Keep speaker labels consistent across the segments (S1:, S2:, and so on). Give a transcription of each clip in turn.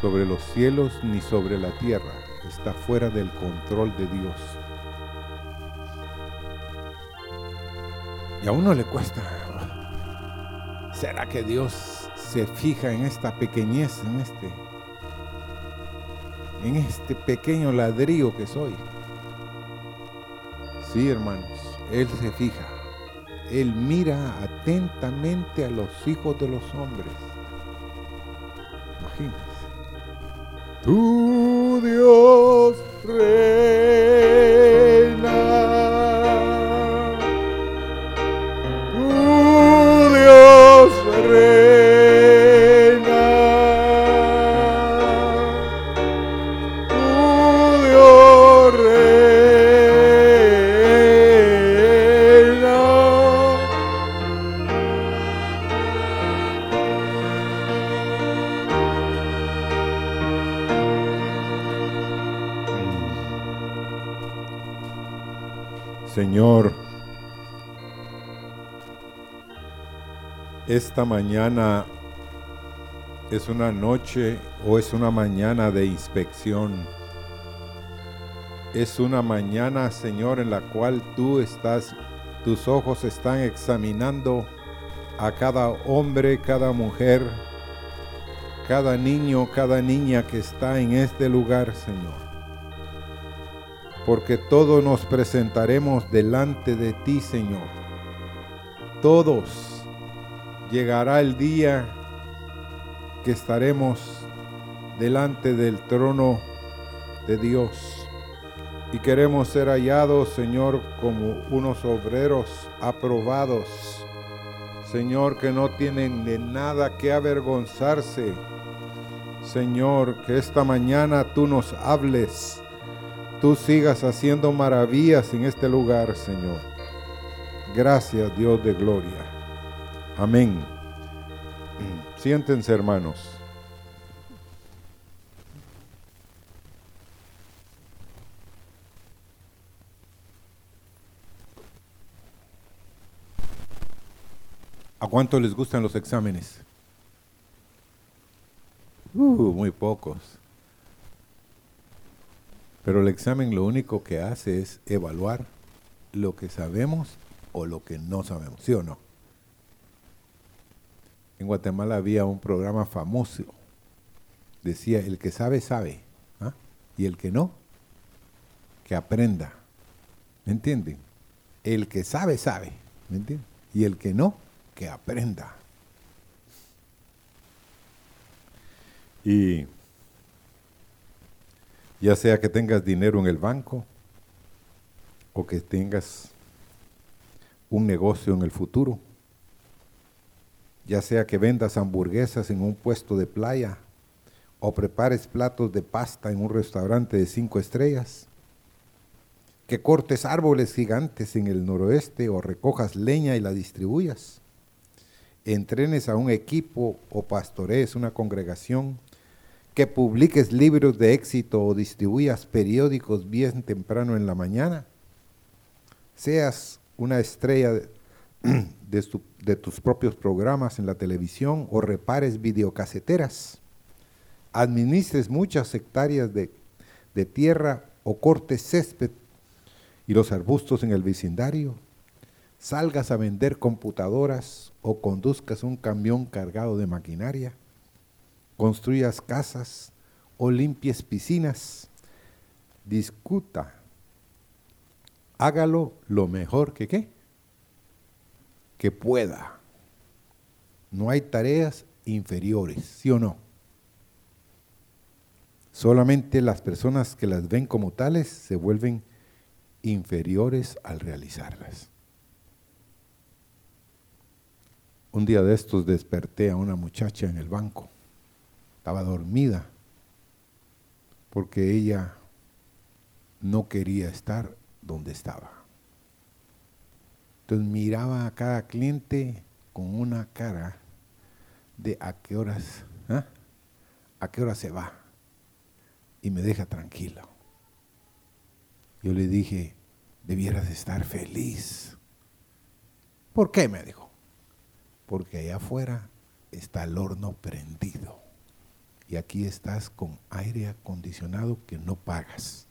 S1: sobre los cielos ni sobre la tierra. Está fuera del control de Dios. Y a uno le cuesta. ¿Será que Dios se fija en esta pequeñez, en este, en este pequeño ladrillo que soy? Sí, hermanos, Él se fija. Él mira atentamente a los hijos de los hombres. Imagínense. Tu Dios Señor, esta mañana es una noche o es una mañana de inspección. Es una mañana, Señor, en la cual tú estás, tus ojos están examinando a cada hombre, cada mujer, cada niño, cada niña que está en este lugar, Señor porque todos nos presentaremos delante de ti, Señor. Todos llegará el día que estaremos delante del trono de Dios. Y queremos ser hallados, Señor, como unos obreros aprobados. Señor, que no tienen de nada que avergonzarse. Señor, que esta mañana tú nos hables tú sigas haciendo maravillas en este lugar, Señor. Gracias, Dios de gloria. Amén. Siéntense, hermanos. ¿A cuánto les gustan los exámenes? Uh, muy pocos. Pero el examen lo único que hace es evaluar lo que sabemos o lo que no sabemos, ¿sí o no? En Guatemala había un programa famoso. Decía, el que sabe, sabe. ¿ah? Y el que no, que aprenda. ¿Me entienden? El que sabe, sabe. ¿Me entienden? Y el que no, que aprenda. Y ya sea que tengas dinero en el banco o que tengas un negocio en el futuro, ya sea que vendas hamburguesas en un puesto de playa o prepares platos de pasta en un restaurante de cinco estrellas, que cortes árboles gigantes en el noroeste o recojas leña y la distribuyas, entrenes a un equipo o pastorees una congregación que publiques libros de éxito o distribuyas periódicos bien temprano en la mañana, seas una estrella de, tus propios programas en la televisión o repares videocaseteras, administres muchas hectáreas de, de tierra o cortes césped y los arbustos en el vecindario, salgas a vender computadoras o conduzcas un camión cargado de maquinaria, construyas casas o limpies piscinas, discuta, hágalo lo mejor que qué, que pueda. No hay tareas inferiores, ¿sí o no? Solamente las personas que las ven como tales se vuelven inferiores al realizarlas. Un día de estos desperté a una muchacha en el banco estaba dormida porque ella no quería estar donde estaba. Entonces miraba a cada cliente con una cara de a qué horas, ¿ah? a qué hora se va y me deja tranquilo. Yo le dije, debieras estar feliz. ¿Por qué? me dijo. Porque allá afuera está el horno prendido y aquí estás con aire acondicionado que no pagas.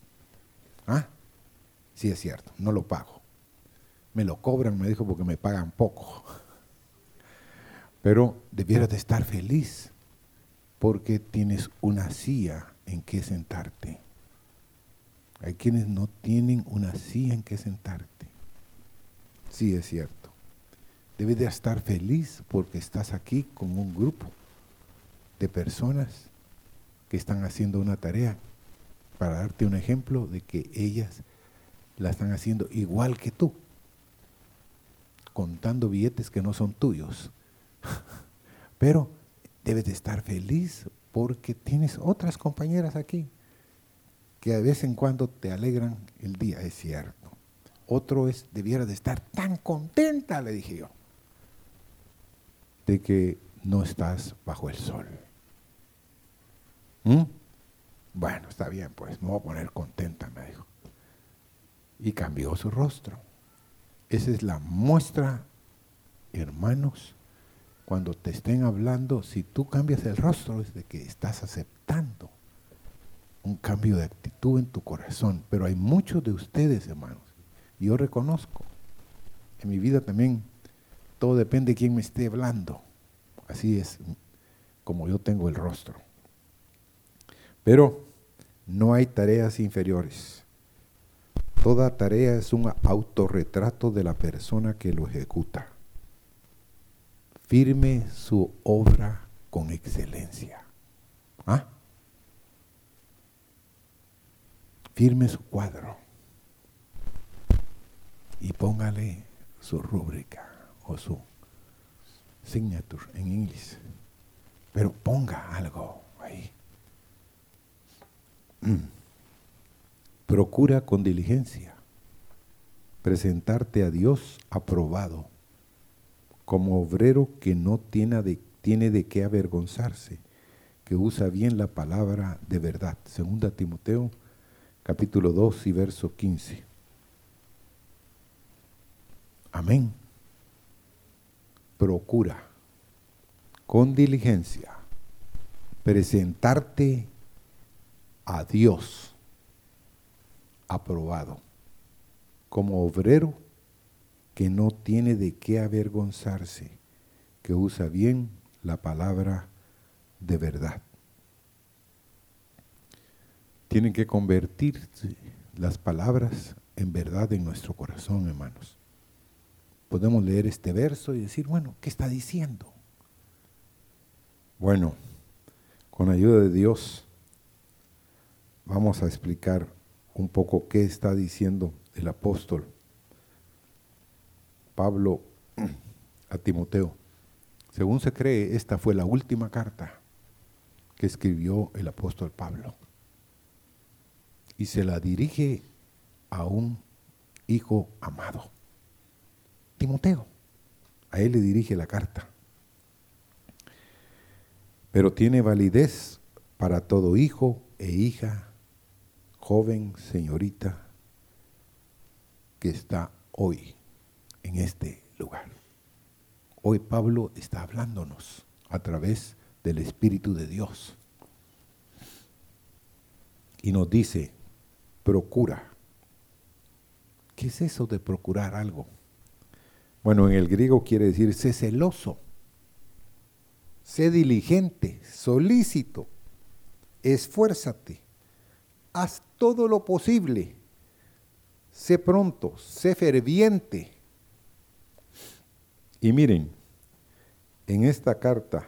S1: ¿Ah? Sí es cierto, no lo pago. Me lo cobran, me dijo, porque me pagan poco. Pero debieras de estar feliz porque tienes una silla en que sentarte. Hay quienes no tienen una silla en que sentarte. Sí es cierto. Debes de estar feliz porque estás aquí con un grupo de personas que están haciendo una tarea para darte un ejemplo de que ellas la están haciendo igual que tú, contando billetes que no son tuyos. Pero debes de estar feliz porque tienes otras compañeras aquí que de vez en cuando te alegran el día, es cierto. Otro es, debiera de estar tan contenta, le dije yo, de que no estás bajo el sol. ¿Mm? Bueno, está bien, pues me voy a poner contenta, me dijo. Y cambió su rostro. Esa es la muestra, hermanos, cuando te estén hablando, si tú cambias el rostro es de que estás aceptando un cambio de actitud en tu corazón. Pero hay muchos de ustedes, hermanos, yo reconozco, en mi vida también, todo depende de quién me esté hablando. Así es como yo tengo el rostro. Pero no hay tareas inferiores. Toda tarea es un autorretrato de la persona que lo ejecuta. Firme su obra con excelencia. ¿Ah? Firme su cuadro y póngale su rúbrica o su signature en inglés. Pero ponga algo ahí. Mm. Procura con diligencia presentarte a Dios aprobado, como obrero que no tiene de, tiene de qué avergonzarse, que usa bien la palabra de verdad. Segunda Timoteo, capítulo 2 y verso 15. Amén. Procura con diligencia presentarte a Dios aprobado, como obrero que no tiene de qué avergonzarse, que usa bien la palabra de verdad. Tienen que convertir las palabras en verdad en nuestro corazón, hermanos. Podemos leer este verso y decir, bueno, ¿qué está diciendo? Bueno, con ayuda de Dios, vamos a explicar un poco qué está diciendo el apóstol Pablo a Timoteo. Según se cree, esta fue la última carta que escribió el apóstol Pablo. Y se la dirige a un hijo amado, Timoteo. A él le dirige la carta. Pero tiene validez para todo hijo e hija joven señorita que está hoy en este lugar. Hoy Pablo está hablándonos a través del Espíritu de Dios. Y nos dice, procura. ¿Qué es eso de procurar algo? Bueno, en el griego quiere decir sé celoso, sé diligente, solícito, esfuérzate, haz todo lo posible. Sé pronto, sé ferviente. Y miren, en esta carta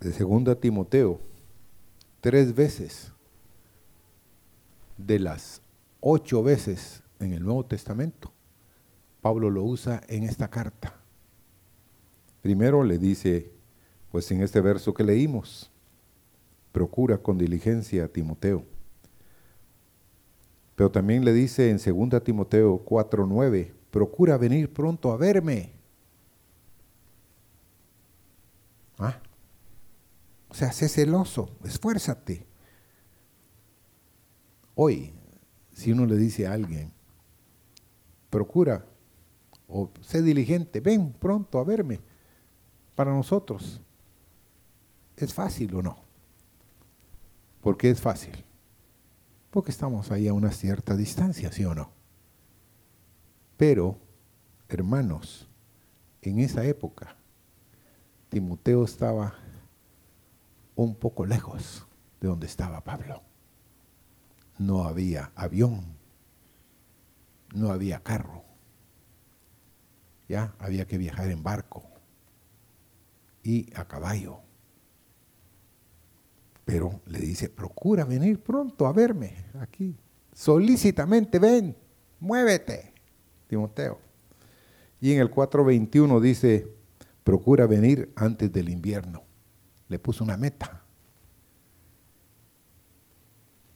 S1: de 2 Timoteo, tres veces de las ocho veces en el Nuevo Testamento, Pablo lo usa en esta carta. Primero le dice, pues en este verso que leímos, procura con diligencia a Timoteo. Pero también le dice en 2 Timoteo 4:9, procura venir pronto a verme. ¿Ah? O sea, sé celoso, esfuérzate. Hoy, si uno le dice a alguien, procura o sé diligente, ven pronto a verme, para nosotros ¿Es fácil o no? ¿Por qué es fácil? Porque estamos ahí a una cierta distancia, ¿sí o no? Pero, hermanos, en esa época, Timoteo estaba un poco lejos de donde estaba Pablo. No había avión, no había carro, ya había que viajar en barco y a caballo. Pero le dice, procura venir pronto a verme aquí. Solícitamente ven, muévete, Timoteo. Y en el 4.21 dice, procura venir antes del invierno. Le puso una meta.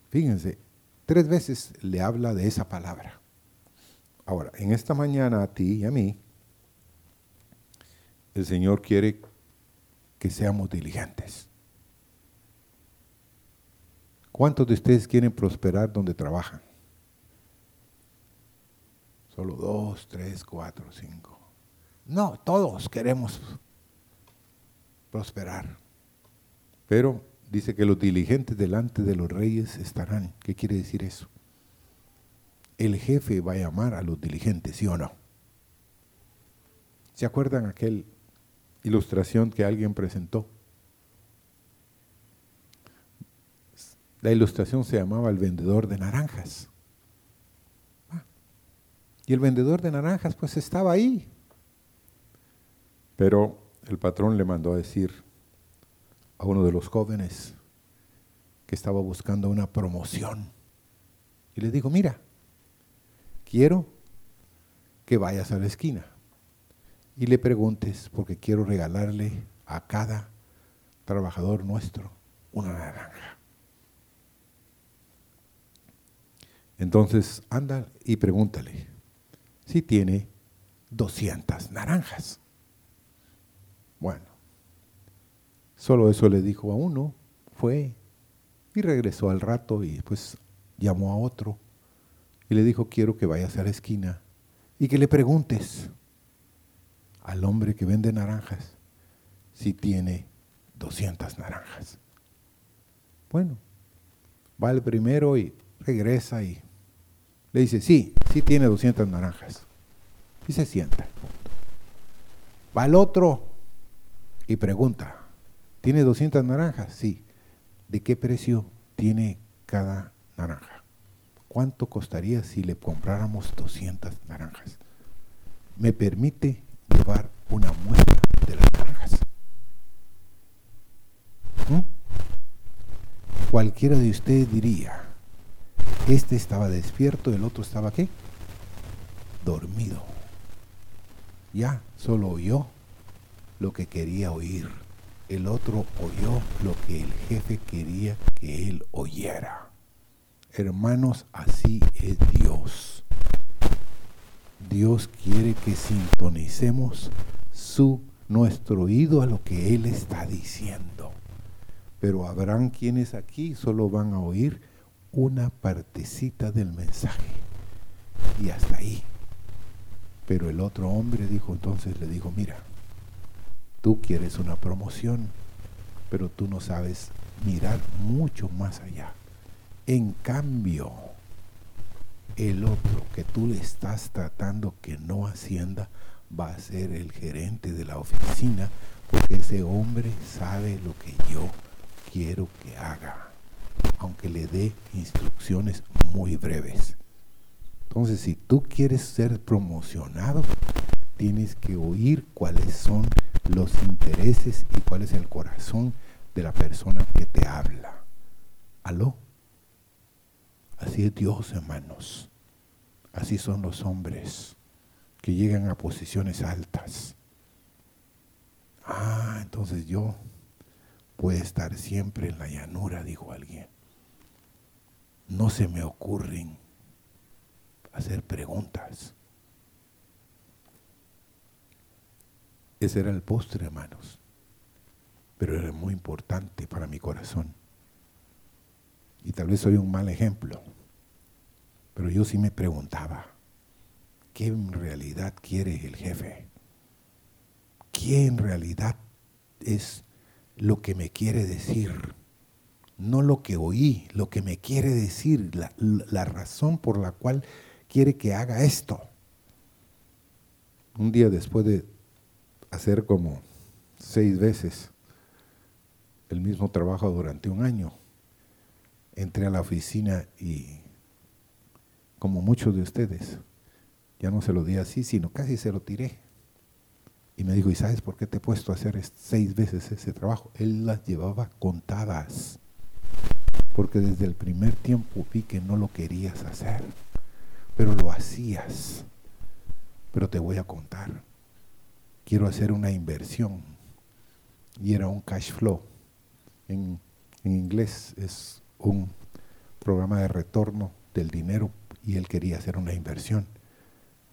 S1: Fíjense, tres veces le habla de esa palabra. Ahora, en esta mañana a ti y a mí, el Señor quiere que seamos diligentes. ¿Cuántos de ustedes quieren prosperar donde trabajan? Solo dos, tres, cuatro, cinco. No, todos queremos prosperar. Pero dice que los diligentes delante de los reyes estarán. ¿Qué quiere decir eso? El jefe va a llamar a los diligentes, ¿sí o no? ¿Se acuerdan aquel ilustración que alguien presentó. La ilustración se llamaba El vendedor de naranjas. Ah, y el vendedor de naranjas pues estaba ahí. Pero el patrón le mandó a decir a uno de los jóvenes que estaba buscando una promoción. Y le dijo, mira, quiero que vayas a la esquina y le preguntes, porque quiero regalarle a cada trabajador nuestro una naranja. Entonces anda y pregúntale si tiene 200 naranjas. Bueno, solo eso le dijo a uno, fue y regresó al rato y después llamó a otro y le dijo, quiero que vayas a la esquina y que le preguntes al hombre que vende naranjas si tiene 200 naranjas. Bueno, va el primero y regresa y le dice, sí, sí tiene 200 naranjas. Y se sienta. Va el otro y pregunta, ¿tiene 200 naranjas? Sí. ¿De qué precio tiene cada naranja? ¿Cuánto costaría si le compráramos 200 naranjas? ¿Me permite llevar una muestra de las naranjas. ¿Mm? Cualquiera de ustedes diría, este estaba despierto, el otro estaba qué? Dormido. Ya, solo oyó lo que quería oír. El otro oyó lo que el jefe quería que él oyera. Hermanos, así es Dios. Dios quiere que sintonicemos su, nuestro oído a lo que Él está diciendo. Pero habrán quienes aquí solo van a oír una partecita del mensaje. Y hasta ahí. Pero el otro hombre dijo, entonces le dijo, mira, tú quieres una promoción, pero tú no sabes mirar mucho más allá. En cambio, el otro que tú le estás tratando que no ascienda va a ser el gerente de la oficina porque ese hombre sabe lo que yo quiero que haga, aunque le dé instrucciones muy breves. Entonces, si tú quieres ser promocionado, tienes que oír cuáles son los intereses y cuál es el corazón de la persona que te habla. ¿Aló? Así es Dios, hermanos. Así son los hombres que llegan a posiciones altas. Ah, entonces yo puedo estar siempre en la llanura, dijo alguien. No se me ocurren hacer preguntas. Ese era el postre, hermanos. Pero era muy importante para mi corazón. Y tal vez soy un mal ejemplo. Pero yo sí me preguntaba, ¿qué en realidad quiere el jefe? ¿Qué en realidad es lo que me quiere decir, no lo que oí, lo que me quiere decir, la, razón por la cual quiere que haga esto. Un día después de hacer como seis veces el mismo trabajo durante un año, entré a la oficina y como muchos de ustedes, ya no se lo di así, sino casi se lo tiré. Y me dijo, ¿y sabes por qué te he puesto a hacer seis veces ese trabajo? Él las llevaba contadas, porque desde el primer tiempo vi que no lo querías hacer, pero lo hacías. Pero te voy a contar, quiero hacer una inversión. Y era un cash flow. En, en inglés es un programa de retorno del dinero y él quería hacer una inversión,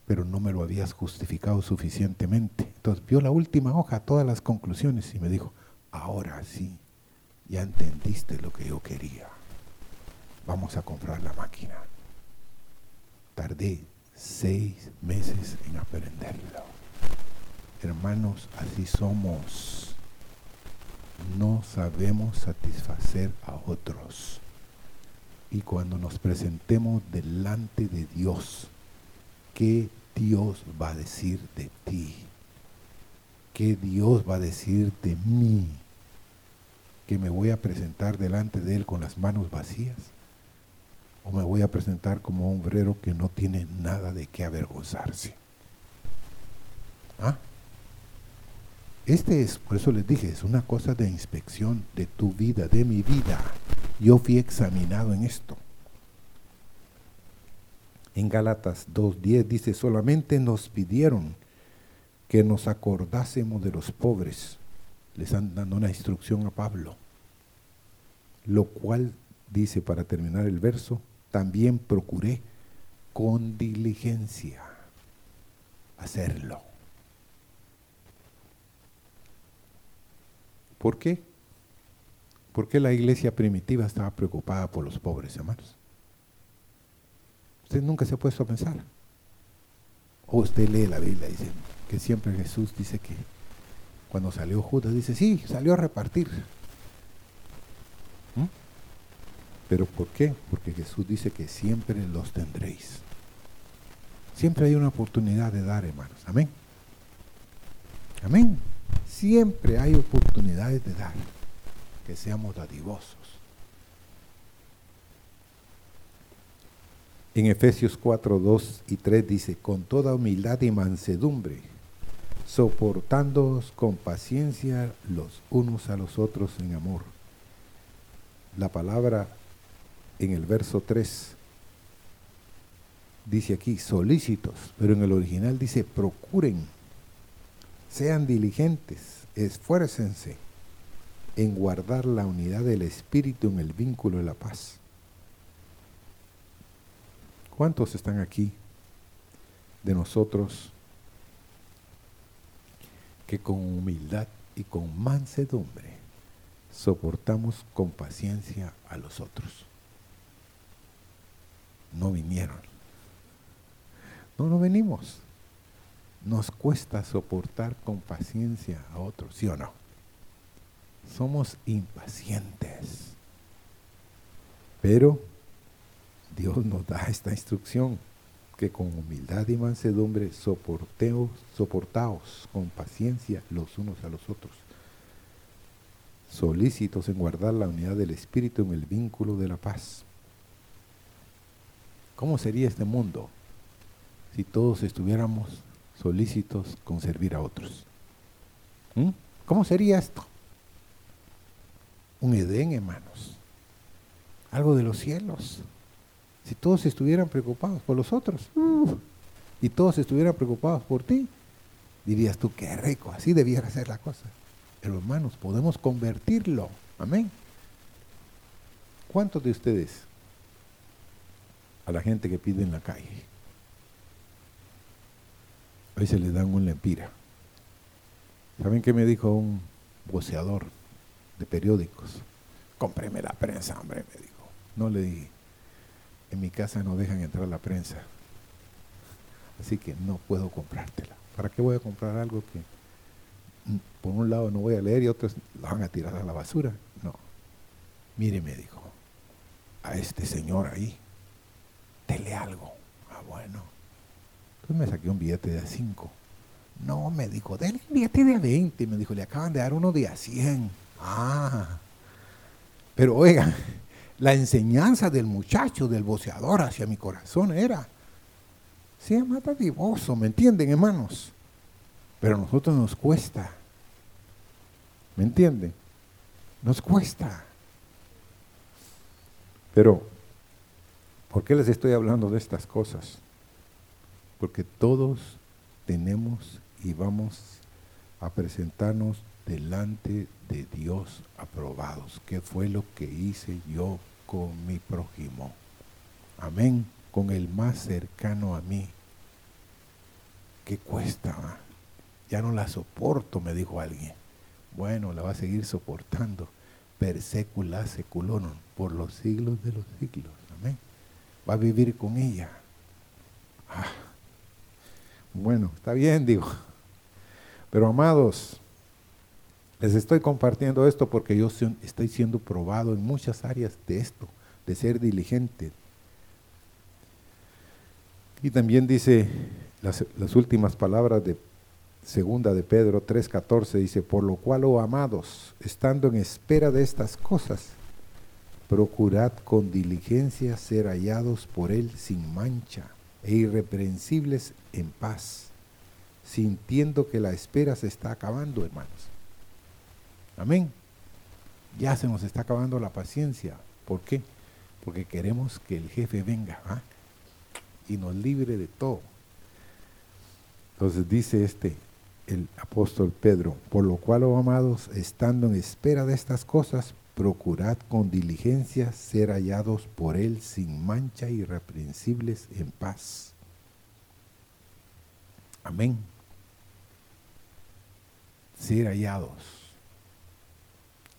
S1: pero no me lo habías justificado suficientemente. Entonces vio la última hoja, todas las conclusiones y me dijo, ahora sí, ya entendiste lo que yo quería. Vamos a comprar la máquina. Tardé seis meses en aprenderlo. Hermanos, así somos. No sabemos satisfacer a otros y cuando nos presentemos delante de Dios, ¿qué Dios va a decir de ti? ¿Qué Dios va a decir de mí? ¿Que me voy a presentar delante de Él con las manos vacías? ¿O me voy a presentar como un obrero que no tiene nada de qué avergonzarse? ¿Ah? Este es, por eso les dije, es una cosa de inspección de tu vida, de mi vida. Yo fui examinado en esto. En Gálatas 2.10 dice, solamente nos pidieron que nos acordásemos de los pobres. Les han dando una instrucción a Pablo. Lo cual dice, para terminar el verso, también procuré con diligencia hacerlo. ¿Por qué? ¿Por qué la iglesia primitiva estaba preocupada por los pobres, hermanos? Usted nunca se ha puesto a pensar. O usted lee la Biblia y dice que siempre Jesús dice que cuando salió Judas, dice, sí, salió a repartir. ¿Mm? ¿Pero por qué? Porque Jesús dice que siempre los tendréis. Siempre hay una oportunidad de dar, hermanos. Amén. Amén. Siempre hay oportunidades de dar, que seamos dadivosos. En Efesios 4, 2 y 3 dice, con toda humildad y mansedumbre, soportándoos con paciencia los unos a los otros en amor. La palabra en el verso 3 dice aquí solícitos, pero en el original dice procuren sean diligentes, esfuércense en guardar la unidad del Espíritu en el vínculo de la paz. ¿Cuántos están aquí de nosotros que con humildad y con mansedumbre soportamos con paciencia a los otros? No vinieron. No, no venimos nos cuesta soportar con paciencia a otros, ¿sí o no? Somos impacientes. Pero Dios nos da esta instrucción, que con humildad y mansedumbre soporteos, soportaos con paciencia los unos a los otros, solícitos en guardar la unidad del Espíritu en el vínculo de la paz. ¿Cómo sería este mundo si todos estuviéramos solícitos con servir a otros. ¿Mm? ¿Cómo sería esto? Un Edén, hermanos. Algo de los cielos. Si todos estuvieran preocupados por los otros y todos estuvieran preocupados por ti, dirías tú, qué rico, así debiera ser la cosa. Pero hermanos, podemos convertirlo. Amén. ¿Cuántos de ustedes a la gente que pide en la calle Hoy se le dan un lempira. ¿Saben qué me dijo un voceador de periódicos? Cómpreme la prensa, hombre, me dijo. No le dije. En mi casa no dejan entrar la prensa. Así que no puedo comprártela. ¿Para qué voy a comprar algo que por un lado no voy a leer y otros lo van a tirar a la basura. No. Mire, me dijo, a este señor ahí, dele algo. Ah, bueno. Entonces me saqué un billete de a 5. No, me dijo, dele un billete de a 20. Me dijo, le acaban de dar uno de a 100. Ah. Pero oigan, la enseñanza del muchacho, del boceador hacia mi corazón era, se llama divoso, ¿me entienden, hermanos? Pero a nosotros nos cuesta. ¿Me entienden? Nos cuesta. Pero, ¿por qué les estoy hablando de estas cosas? Porque todos tenemos y vamos a presentarnos delante de Dios aprobados, que fue lo que hice yo con mi prójimo. Amén, con el más cercano a mí. ¿Qué cuesta? Ya no la soporto, me dijo alguien. Bueno, la va a seguir soportando. Per secula por los siglos de los siglos. Amén. Va a vivir con ella. Ah. Bueno, está bien, digo. Pero amados, les estoy compartiendo esto porque yo estoy siendo probado en muchas áreas de esto, de ser diligente. Y también dice las, últimas palabras de segunda de Pedro 3:14, dice, por lo cual, oh amados, estando en espera de estas cosas, procurad con diligencia ser hallados por Él sin mancha e irreprensibles en paz, sintiendo que la espera se está acabando, hermanos. Amén. Ya se nos está acabando la paciencia. ¿Por qué? Porque queremos que el jefe venga ¿ah? y nos libre de todo. Entonces dice este, el apóstol Pedro, por lo cual, oh amados, estando en espera de estas cosas, procurad con diligencia ser hallados por Él sin mancha irreprensibles en paz. Amén. Ser hallados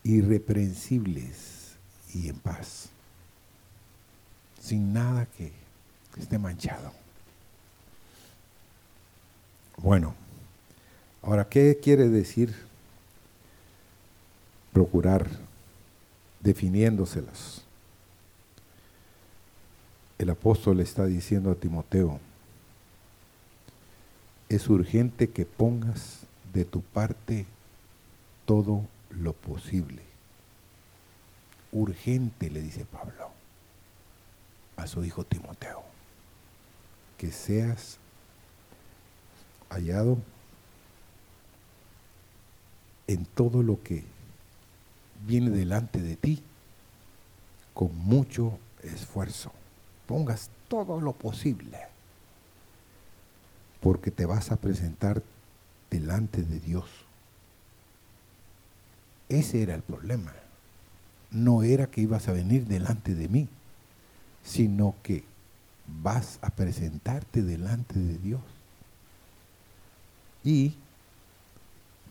S1: irreprensibles y en paz, sin nada que esté manchado. Bueno, ahora, ¿qué quiere decir procurar definiéndoselas? El apóstol está diciendo a Timoteo, es urgente que pongas de tu parte todo lo posible. Urgente, le dice Pablo a su hijo Timoteo, que seas hallado en todo lo que viene delante de ti con mucho esfuerzo. Pongas todo lo posible, porque te vas a presentar delante de Dios ese era el problema. No era que ibas a venir delante de mí, sino que vas a presentarte delante de Dios. Y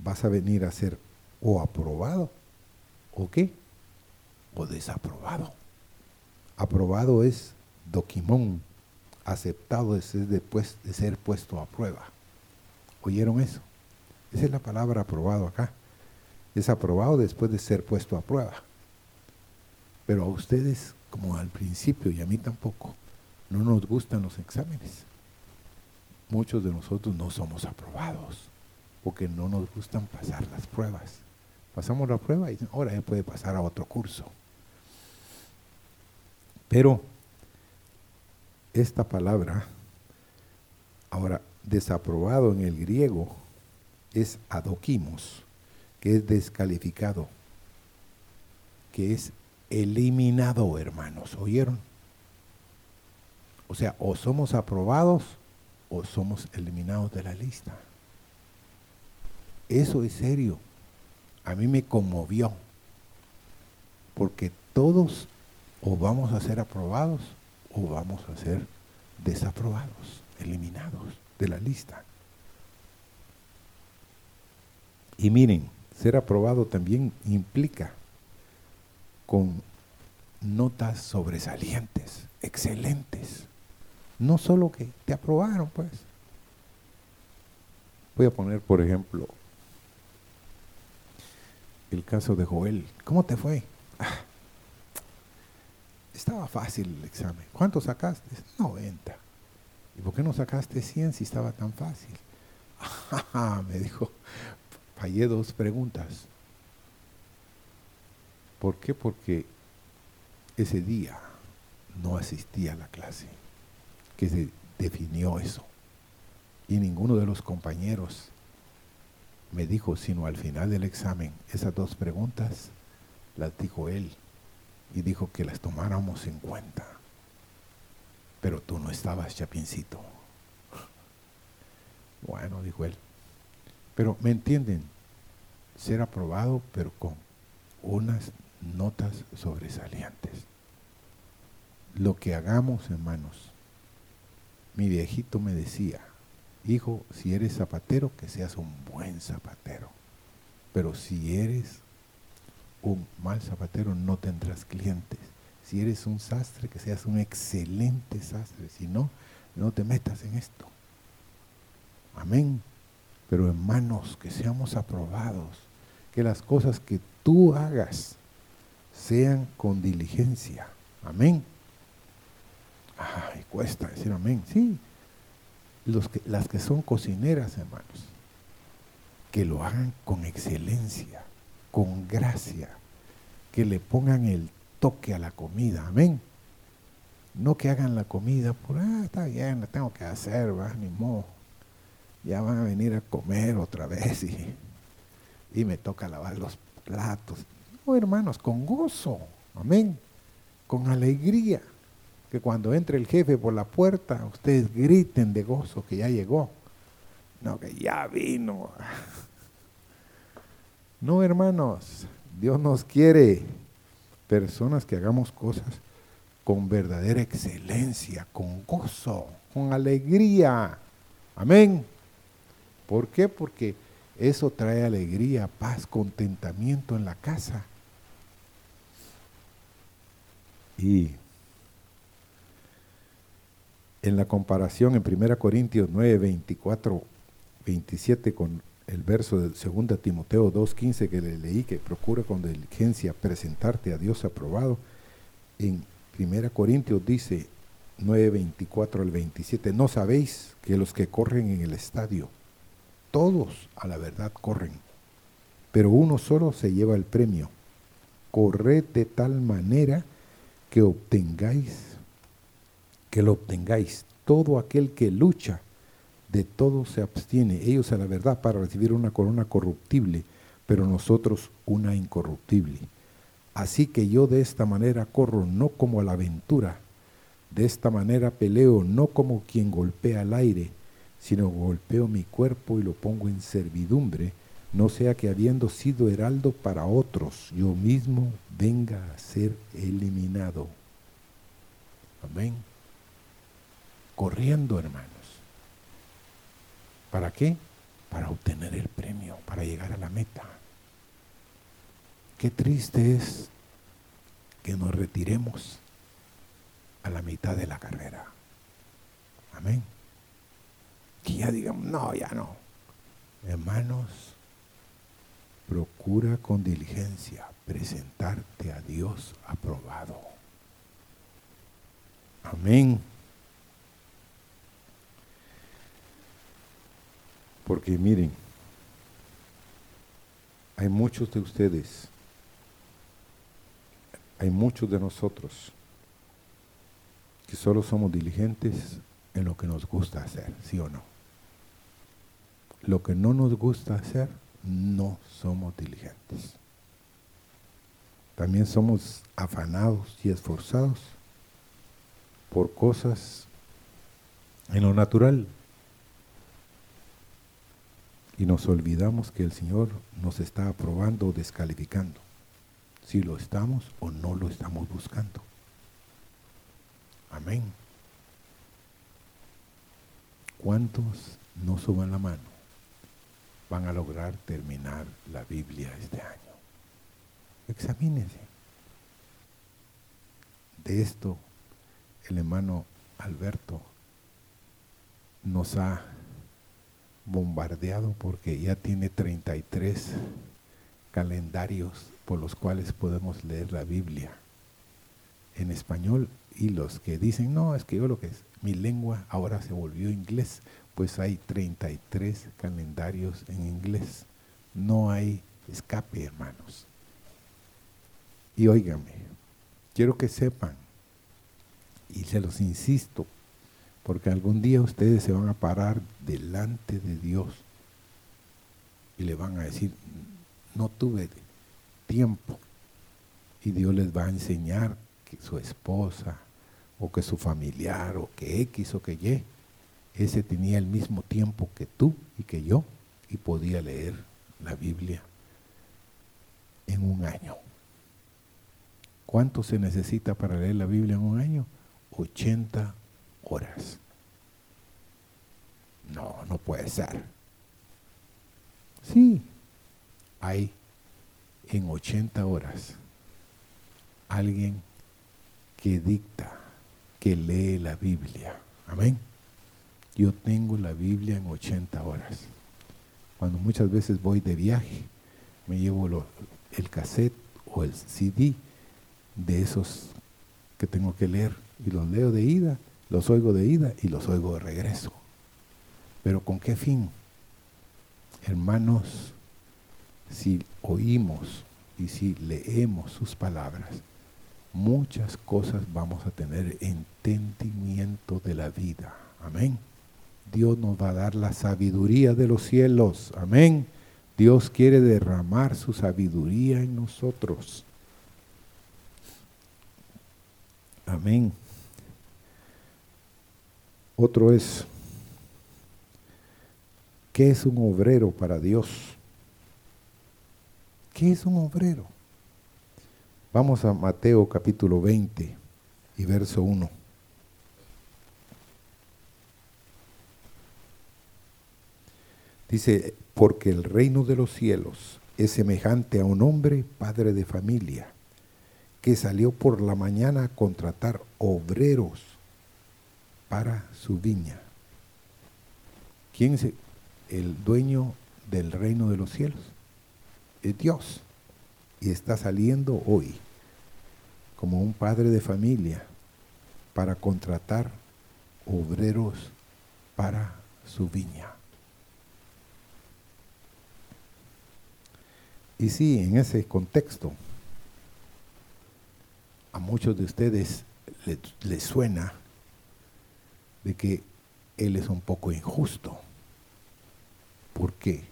S1: vas a venir a ser o aprobado, o qué, o desaprobado. Aprobado es doquimón, aceptado de ser, de ser puesto a prueba. ¿Oyeron eso? Esa es la palabra aprobado acá es aprobado después de ser puesto a prueba. Pero a ustedes, como al principio y a mí tampoco, no nos gustan los exámenes. Muchos de nosotros no somos aprobados porque no nos gustan pasar las pruebas. Pasamos la prueba y ahora ya puede pasar a otro curso. Pero esta palabra, ahora desaprobado en el griego, es adoquimos que es descalificado, que es eliminado, hermanos. ¿Oyeron? O sea, o somos aprobados o somos eliminados de la lista. Eso es serio. A mí me conmovió. Porque todos o vamos a ser aprobados o vamos a ser desaprobados, eliminados de la lista. Y miren, ser aprobado también implica con notas sobresalientes, excelentes. No solo que te aprobaron, pues. Voy a poner, por ejemplo, el caso de Joel. ¿Cómo te fue? Ah, estaba fácil el examen. ¿Cuánto sacaste? 90. ¿Y por qué no sacaste 100 si estaba tan fácil? me dijo, fallé dos preguntas. ¿Por qué? Porque ese día no asistí a la clase que se definió eso. Y ninguno de los compañeros me dijo, sino al final del examen, esas dos preguntas las dijo él y dijo que las tomáramos en cuenta. Pero tú no estabas, Chapincito. Bueno, dijo él. Pero me entienden, ser aprobado, pero con unas notas sobresalientes. Lo que hagamos, hermanos. Mi viejito me decía, hijo, si eres zapatero, que seas un buen zapatero. Pero si eres un mal zapatero, no tendrás clientes. Si eres un sastre, que seas un excelente sastre. Si no, no te metas en esto. Amén. Pero hermanos, que seamos aprobados. Que las cosas que tú hagas sean con diligencia. Amén. Ay, cuesta decir amén. Sí. Los que, las que son cocineras, hermanos, que lo hagan con excelencia, con gracia, que le pongan el toque a la comida. Amén. No que hagan la comida por, ah, está bien, la tengo que hacer, va, ni modo. Ya van a venir a comer otra vez y, y me toca lavar los platos. No, hermanos, con gozo. Amén. Con alegría que cuando entre el jefe por la puerta, ustedes griten de gozo que ya llegó. No, que ya vino. No, hermanos, Dios nos quiere personas que hagamos cosas con verdadera excelencia, con gozo, con alegría. Amén. ¿Por qué? Porque eso trae alegría, paz, contentamiento en la casa. Y en la comparación en 1 Corintios 9, 24, 27 con el verso de 2 Timoteo 2, 15 que le leí, que procura con diligencia presentarte a Dios aprobado, en 1 Corintios dice 9, 24 al 27, no sabéis que los que corren en el estadio, todos a la verdad corren, pero uno solo se lleva el premio. Corred de tal manera que obtengáis que lo obtengáis. Todo aquel que lucha, de todo se abstiene. Ellos a la verdad para recibir una corona corruptible, pero nosotros una incorruptible. Así que yo de esta manera corro no como a la aventura, de esta manera peleo no como quien golpea al aire, sino golpeo mi cuerpo y lo pongo en servidumbre, no sea que habiendo sido heraldo para otros, yo mismo venga a ser eliminado. Amén corriendo, hermanos. ¿Para qué? Para obtener el premio, para llegar a la meta. Qué triste es que nos retiremos a la mitad de la carrera. Amén. Que ya digamos, no, ya no. Hermanos, procura con diligencia presentarte a Dios aprobado. Amén. Porque miren, hay muchos de ustedes, hay muchos de nosotros que solo somos diligentes en lo que nos gusta hacer, ¿sí o no? Lo que no nos gusta hacer, no somos diligentes. También somos afanados y esforzados por cosas en lo natural, y nos olvidamos que el Señor nos está aprobando o descalificando, si lo estamos o no lo estamos buscando. Amén. ¿Cuántos no suban la mano van a lograr terminar la Biblia este año? Examínense. De esto el hermano Alberto nos ha bombardeado porque ya tiene 33 calendarios por los cuales podemos leer la Biblia en español y los que dicen, no, es que yo lo que es, mi lengua ahora se volvió inglés, pues hay 33 calendarios en inglés. No hay escape, hermanos. Y óigame, quiero que sepan, y se los insisto, porque algún día ustedes se van a parar delante de Dios y le van a decir, no tuve tiempo. Y Dios les va a enseñar que su esposa o que su familiar o que X o que Y, ese tenía el mismo tiempo que tú y que yo y podía leer la Biblia en un año. ¿Cuánto se necesita para leer la Biblia en un año? 80 horas. No, no puede ser. Sí, hay en 80 horas alguien que dicta, que lee la Biblia. Amén. Yo tengo la Biblia en 80 horas. Cuando muchas veces voy de viaje, me llevo el cassette o el CD de esos que tengo que leer y los leo de ida, los oigo de ida y los oigo de regreso. Pero ¿con qué fin? Hermanos, si oímos y si leemos sus palabras, muchas cosas vamos a tener entendimiento de la vida. Amén. Dios nos va a dar la sabiduría de los cielos. Amén. Dios quiere derramar su sabiduría en nosotros. Amén. Otro es, ¿qué es un obrero para Dios? ¿Qué es un obrero? Vamos a Mateo capítulo 20 y verso 1. Dice, porque el reino de los cielos es semejante a un hombre, padre de familia, que salió por la mañana a contratar obreros para su viña. ¿Quién es el dueño del reino de los cielos? Es Dios. Y está saliendo hoy como un padre de familia para contratar obreros para su viña. Y sí, en ese contexto, a muchos de ustedes les, suena de que Él es un poco injusto. ¿Por qué?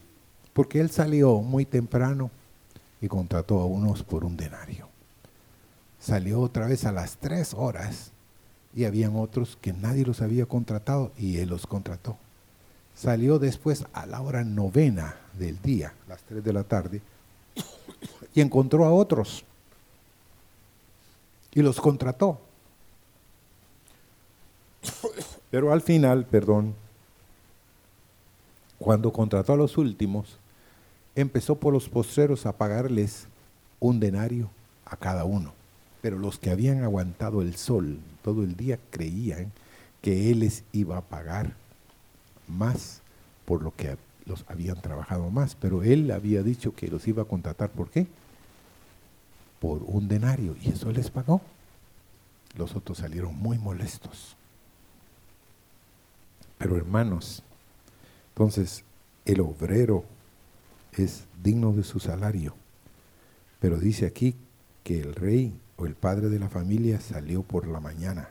S1: Porque Él salió muy temprano y contrató a unos por un denario. Salió otra vez a las tres horas y habían otros que nadie los había contratado y Él los contrató. Salió después a la hora novena del día, las tres de la tarde, y encontró a otros y los contrató. Pero al final, perdón, cuando contrató a los últimos, empezó por los postreros a pagarles un denario a cada uno. Pero los que habían aguantado el sol todo el día creían que él les iba a pagar más por lo que los habían trabajado más. Pero él había dicho que los iba a contratar. ¿Por qué? por un denario y eso les pagó. Los otros salieron muy molestos. Pero hermanos, entonces el obrero es digno de su salario. Pero dice aquí que el rey o el padre de la familia salió por la mañana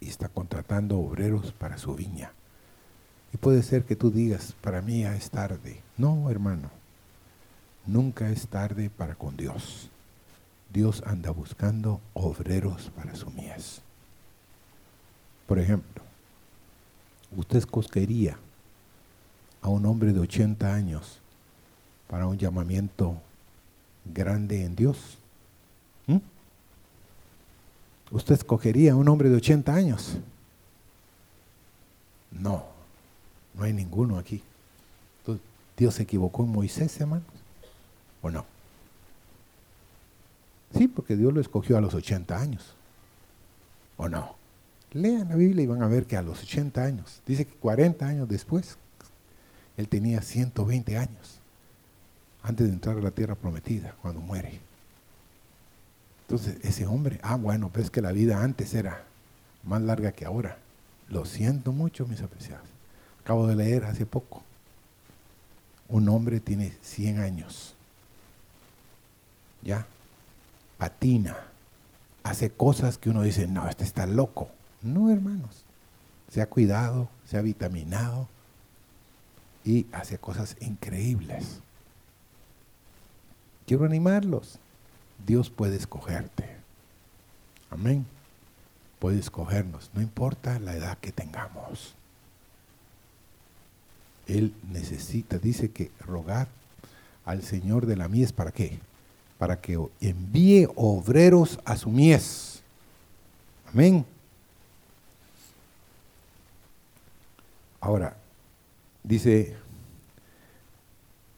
S1: y está contratando obreros para su viña. Y puede ser que tú digas, para mí ya es tarde. No, hermano. Nunca es tarde para con Dios. Dios anda buscando obreros para su mies. Por ejemplo, usted escogería a un hombre de 80 años para un llamamiento grande en Dios. ¿Mm? ¿Usted escogería a un hombre de 80 años? No, no hay ninguno aquí. Dios se equivocó en Moisés, hermanos. ¿O no? Sí, porque Dios lo escogió a los 80 años. ¿O no? Lean la Biblia y van a ver que a los 80 años, dice que 40 años después, él tenía 120 años. antes de entrar a la tierra prometida, cuando muere. Entonces, ese hombre, ah, bueno, ves que la vida antes era más larga que ahora. Lo siento mucho, mis apreciados. Acabo de leer hace poco. Un hombre tiene 100 años. ¿Ya? Patina. Hace cosas que uno dice, no, este está loco. No, hermanos. Se ha cuidado, se ha vitaminado y hace cosas increíbles. Quiero animarlos. Dios puede escogerte. Amén. Puede escogernos, no importa la edad que tengamos. Él necesita, dice que rogar al Señor de la mies, ¿para qué? Para que envíe obreros a su mies. Amén. Ahora, dice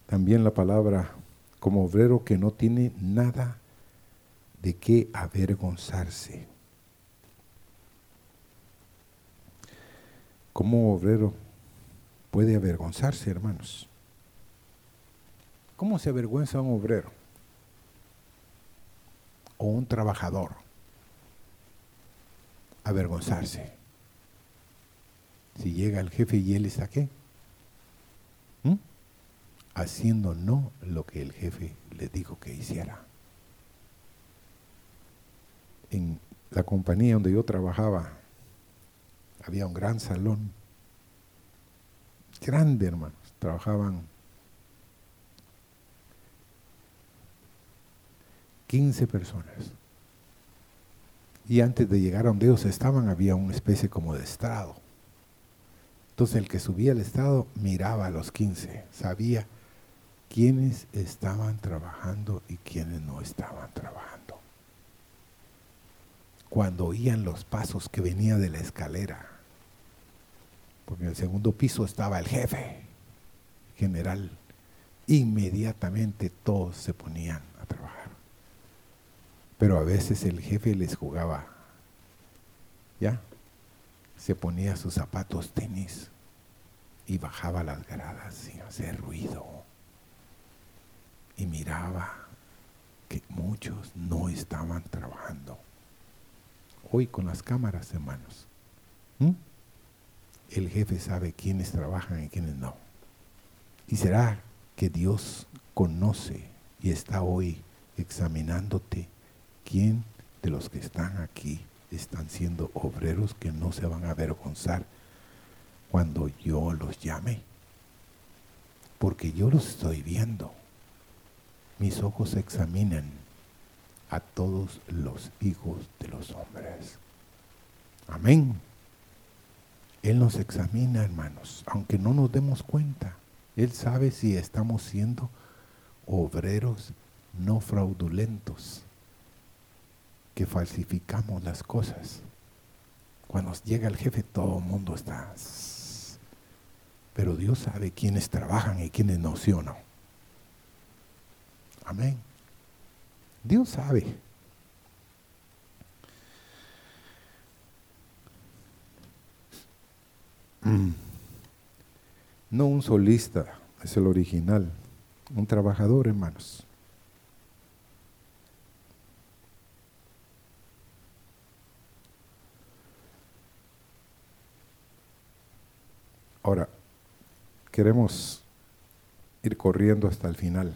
S1: también la palabra como obrero que no tiene nada de qué avergonzarse. ¿Cómo obrero puede avergonzarse, hermanos? ¿Cómo se avergüenza un obrero? O un trabajador. Avergonzarse. Si llega el jefe y él está qué? ¿Mm? Haciendo no lo que el jefe le dijo que hiciera en la compañía donde yo trabajaba, había un gran salón, grande hermanos, trabajaban 15 personas. Y antes de llegar a donde ellos estaban había una especie como de estrado. Entonces el que subía al estrado miraba a los 15, sabía quiénes estaban trabajando y quiénes no estaban trabajando cuando oían los pasos que venía de la escalera. Porque en el segundo piso estaba el jefe general. Inmediatamente todos se ponían a trabajar. Pero a veces el jefe les jugaba. ¿Ya? Se ponía sus zapatos tenis y bajaba las gradas sin hacer ruido. Y miraba que muchos no estaban trabajando hoy con las cámaras, hermanos. ¿Mm? El jefe sabe quiénes trabajan y quiénes no. Y será que Dios conoce y está hoy examinándote quién de los que están aquí están siendo obreros que no se van a avergonzar cuando yo los llame. Porque yo los estoy viendo. Mis ojos examinan a todos los hijos de los hombres. Amén. Él nos examina, hermanos, aunque no nos demos cuenta. Él sabe si estamos siendo obreros no fraudulentos, que falsificamos las cosas. Cuando llega el jefe, todo el mundo está. Pero Dios sabe quiénes trabajan y quiénes no, sí o no. Amén. Dios sabe. No un solista, es el original, un trabajador, hermanos. Ahora, queremos ir corriendo hasta el final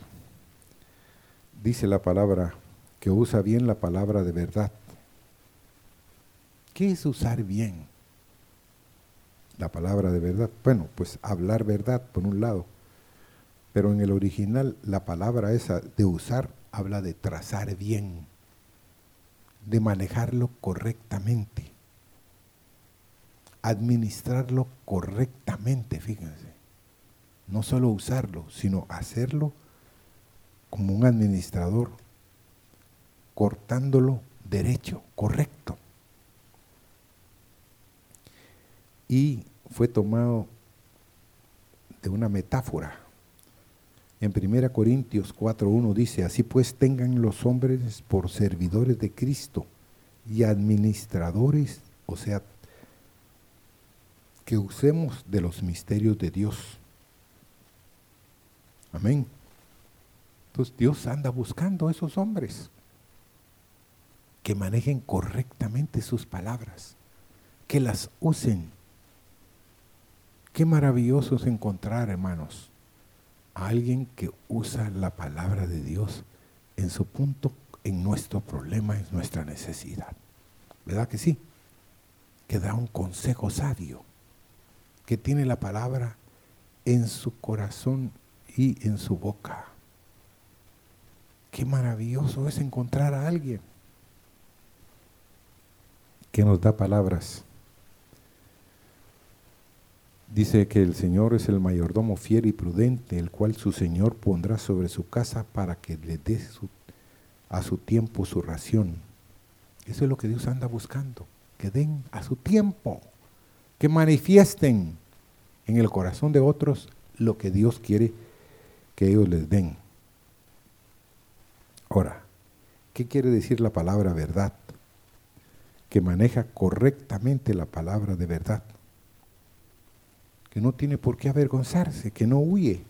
S1: dice la palabra, que usa bien la palabra de verdad. ¿Qué es usar bien la palabra de verdad? Bueno, pues hablar verdad por un lado, pero en el original la palabra esa de usar habla de trazar bien, de manejarlo correctamente, administrarlo correctamente, fíjense. No solo usarlo, sino hacerlo como un administrador, cortándolo derecho, correcto. Y fue tomado de una metáfora. En 1 Corintios 4.1 dice, así pues tengan los hombres por servidores de Cristo y administradores, o sea, que usemos de los misterios de Dios. Amén. Entonces Dios anda buscando a esos hombres que manejen correctamente sus palabras, que las usen. Qué maravilloso es encontrar, hermanos, a alguien que usa la palabra de Dios en su punto, en nuestro problema, en nuestra necesidad. ¿Verdad que sí? Que da un consejo sabio, que tiene la palabra en su corazón y en su boca. Qué maravilloso es encontrar a alguien que nos da palabras. Dice que el Señor es el mayordomo fiel y prudente, el cual su Señor pondrá sobre su casa para que le dé a su tiempo su ración. Eso es lo que Dios anda buscando, que den a su tiempo, que manifiesten en el corazón de otros lo que Dios quiere que ellos les den. Ahora, ¿qué quiere decir la palabra verdad? Que maneja correctamente la palabra de verdad. Que no tiene por qué avergonzarse, que no huye.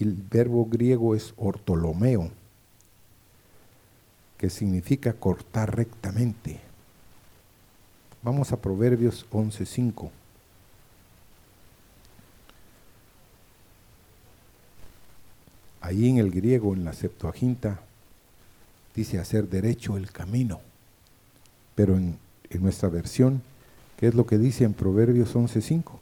S1: El verbo griego es ortolomeo, que significa cortar rectamente. Vamos a Proverbios 11.5. Ahí en el griego, en la Septuaginta, dice hacer derecho el camino. Pero en, en nuestra versión, ¿qué es lo que dice en Proverbios 11.5?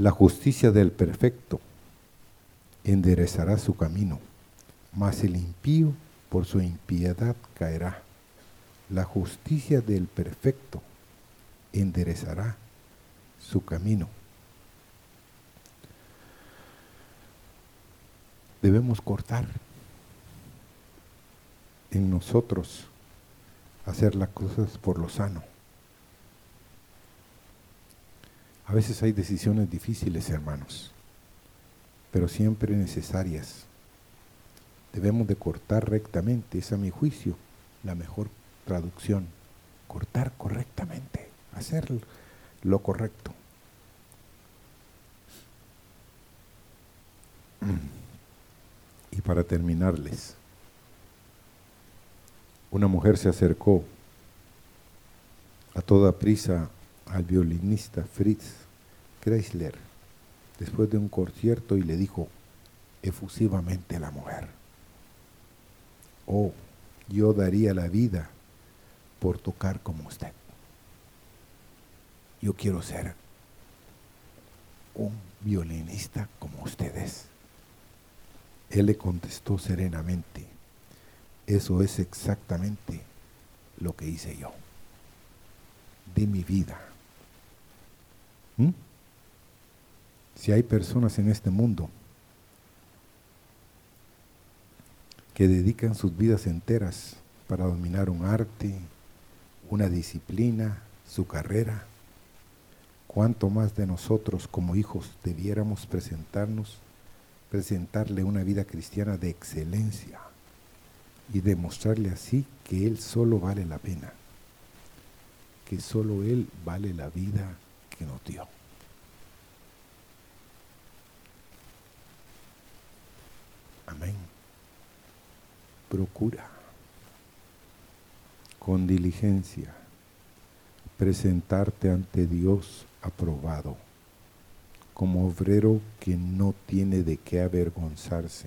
S1: La justicia del perfecto enderezará su camino, mas el impío por su impiedad caerá. La justicia del perfecto enderezará su camino. Debemos cortar en nosotros hacer las cosas por lo sano. A veces hay decisiones difíciles, hermanos pero siempre necesarias. Debemos de cortar rectamente, es a mi juicio la mejor traducción, cortar correctamente, hacer lo correcto. Y para terminarles, una mujer se acercó a toda prisa al violinista Fritz Kreisler después de un concierto y le dijo efusivamente a la mujer, oh, yo daría la vida por tocar como usted. Yo quiero ser un violinista como ustedes. Él le contestó serenamente, eso es exactamente lo que hice yo, de mi vida. ¿Mm? Si hay personas en este mundo que dedican sus vidas enteras para dominar un arte, una disciplina, su carrera, cuánto más de nosotros como hijos debiéramos presentarnos, presentarle una vida cristiana de excelencia y demostrarle así que Él solo vale la pena, que solo Él vale la vida que nos dio. Amén. Procura con diligencia presentarte ante Dios aprobado, como obrero que no tiene de qué avergonzarse,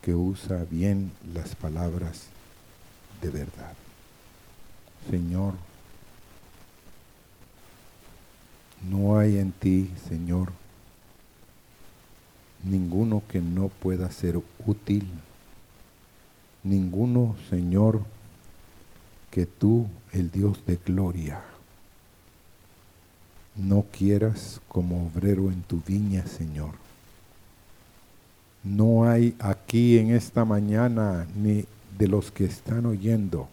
S1: que usa bien las palabras de verdad. Señor, no hay en ti, Señor, ninguno que no pueda ser útil, ninguno, Señor, que tú, el Dios de gloria, no quieras como obrero en tu viña, Señor. No hay aquí en esta mañana ni de los que están oyendo,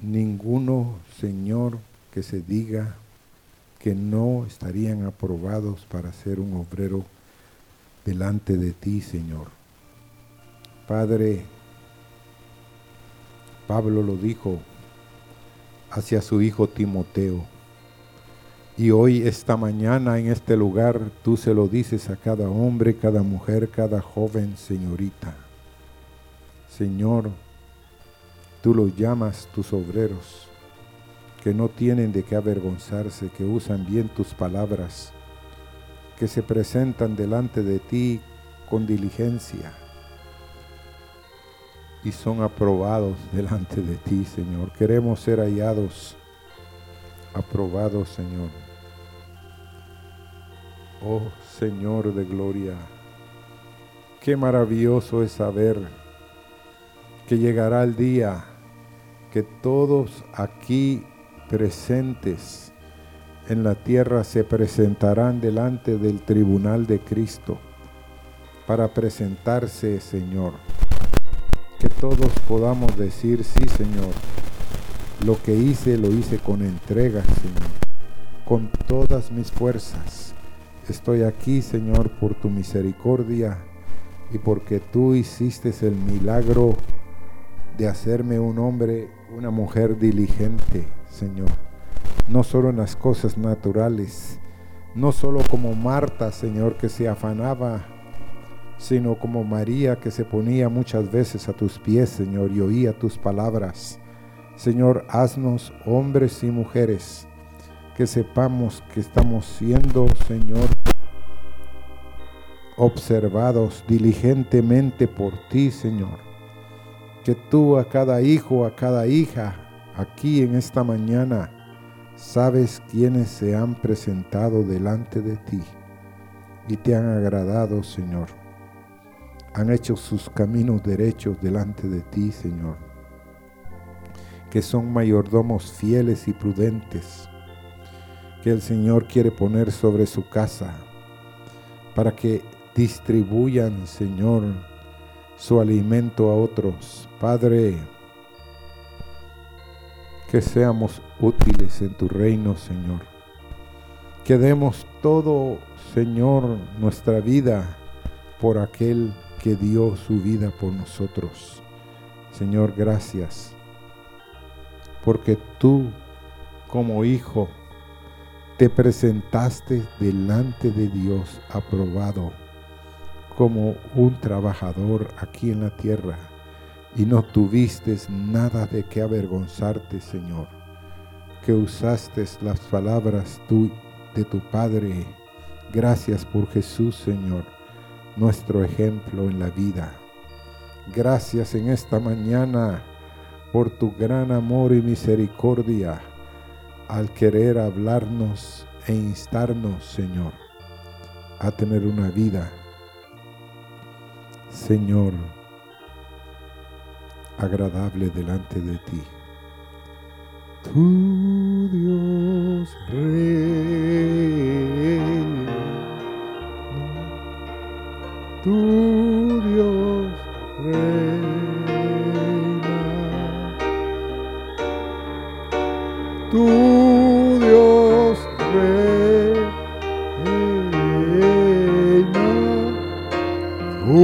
S1: ninguno, Señor, que se diga que no estarían aprobados para ser un obrero delante de ti, Señor. Padre, Pablo lo dijo hacia su hijo Timoteo. Y hoy, esta mañana, en este lugar, tú se lo dices a cada hombre, cada mujer, cada joven, señorita. Señor, tú los llamas tus obreros, que no tienen de qué avergonzarse, que usan bien tus palabras, que se presentan delante de ti con diligencia y son aprobados delante de ti, Señor. Queremos ser hallados, aprobados, Señor. Oh Señor de gloria, qué maravilloso es saber que llegará el día que todos aquí presentes en la tierra se presentarán delante del tribunal de Cristo para presentarse, Señor que todos podamos decir, sí Señor, lo que hice lo hice con entrega, Señor, con todas mis fuerzas. Estoy aquí, Señor, por tu misericordia y porque tú hiciste el milagro de hacerme un hombre, una mujer diligente, Señor. No solo en las cosas naturales, no solo como Marta, Señor, que se afanaba sino como María que se ponía muchas veces a tus pies, Señor, y oía tus palabras. Señor, haznos hombres y mujeres que sepamos que estamos siendo, Señor, observados diligentemente por ti, Señor. Que tú a cada hijo, a cada hija, aquí en esta mañana, sabes quiénes se han presentado delante de ti y te han agradado, Señor han hecho sus caminos derechos delante de ti, Señor, que son mayordomos fieles y prudentes, que el Señor quiere poner sobre su casa, para que distribuyan, Señor, su alimento a otros. Padre, que seamos útiles en tu reino, Señor. Que demos todo, Señor, nuestra vida por aquel que dio su vida por nosotros. Señor, gracias, porque tú como hijo te presentaste delante de Dios aprobado como un trabajador aquí en la tierra y no tuviste nada de qué avergonzarte, Señor, que usaste las palabras tú, de tu Padre. Gracias por Jesús, Señor nuestro ejemplo en la vida. Gracias en esta mañana por tu gran amor y misericordia al querer hablarnos e instarnos, Señor, a tener una vida, Señor, agradable delante de ti. Tu Dios Rey tu Dios reina. Tu Dios reina. Tu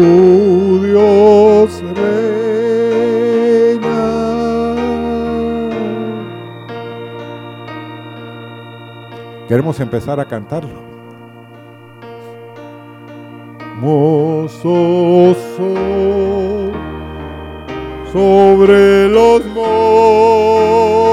S1: Dios reina. Queremos empezar a cantarlo sobre los montes,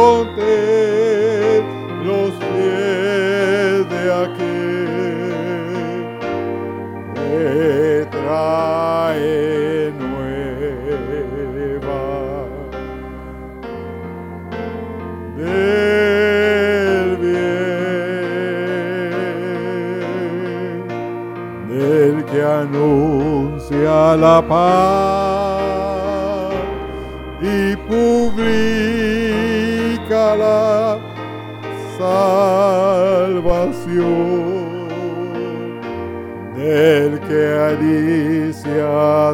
S1: la paz y publica la salvación del que alicia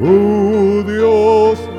S1: Tu Dios